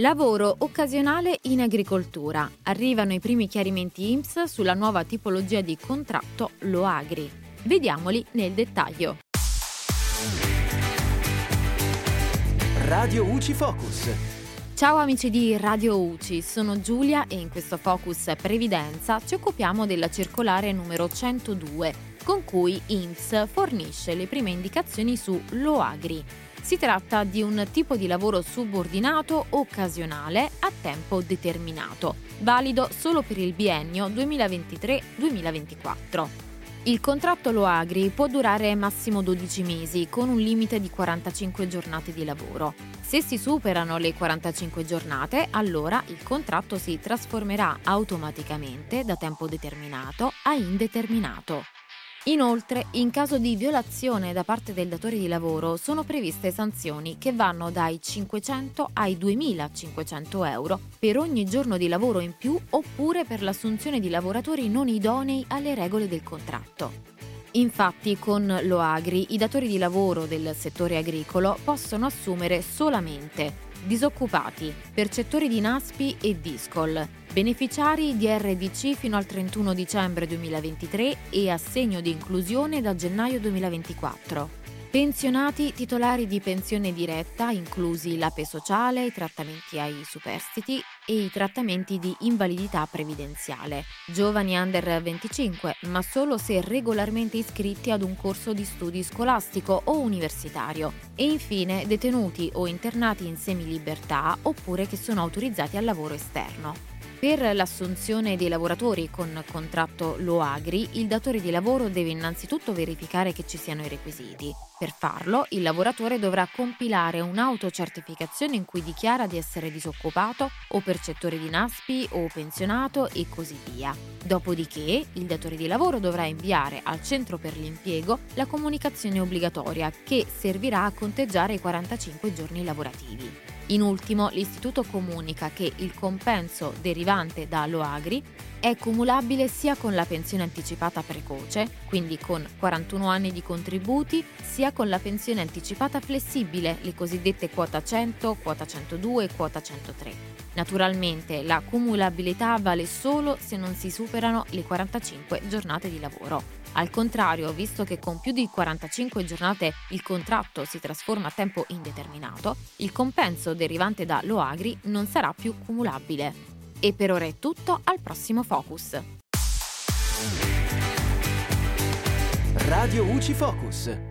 Lavoro occasionale in agricoltura. Arrivano i primi chiarimenti IMSS sulla nuova tipologia di contratto Loagri. Vediamoli nel dettaglio. Radio UCI Focus. Ciao amici di Radio UCI, sono Giulia e in questo Focus Previdenza ci occupiamo della circolare numero 102 con cui IMSS fornisce le prime indicazioni su Loagri si tratta di un tipo di lavoro subordinato occasionale a tempo determinato, valido solo per il biennio 2023-2024. Il contratto Loagri può durare massimo 12 mesi con un limite di 45 giornate di lavoro. Se si superano le 45 giornate, allora il contratto si trasformerà automaticamente da tempo determinato a indeterminato. Inoltre, in caso di violazione da parte del datore di lavoro sono previste sanzioni che vanno dai 500 ai 2500 euro per ogni giorno di lavoro in più oppure per l'assunzione di lavoratori non idonei alle regole del contratto. Infatti con l'OAGRI i datori di lavoro del settore agricolo possono assumere solamente disoccupati, percettori di NASPI e DISCOL, beneficiari di RDC fino al 31 dicembre 2023 e assegno di inclusione da gennaio 2024. Pensionati titolari di pensione diretta, inclusi l'APE sociale, i trattamenti ai superstiti e i trattamenti di invalidità previdenziale. Giovani under 25, ma solo se regolarmente iscritti ad un corso di studi scolastico o universitario. E infine detenuti o internati in semilibertà oppure che sono autorizzati al lavoro esterno. Per l'assunzione dei lavoratori con contratto Loagri, il datore di lavoro deve innanzitutto verificare che ci siano i requisiti. Per farlo, il lavoratore dovrà compilare un'autocertificazione in cui dichiara di essere disoccupato o percettore di NASPI o pensionato e così via. Dopodiché, il datore di lavoro dovrà inviare al centro per l'impiego la comunicazione obbligatoria che servirà a conteggiare i 45 giorni lavorativi. In ultimo, l'Istituto comunica che il compenso derivante da Loagri è cumulabile sia con la pensione anticipata precoce, quindi con 41 anni di contributi, sia con la pensione anticipata flessibile, le cosiddette quota 100, quota 102 e quota 103. Naturalmente la cumulabilità vale solo se non si superano le 45 giornate di lavoro. Al contrario, visto che con più di 45 giornate il contratto si trasforma a tempo indeterminato, il compenso derivante da Loagri non sarà più cumulabile. E per ora è tutto, al prossimo Focus. Radio UCI Focus.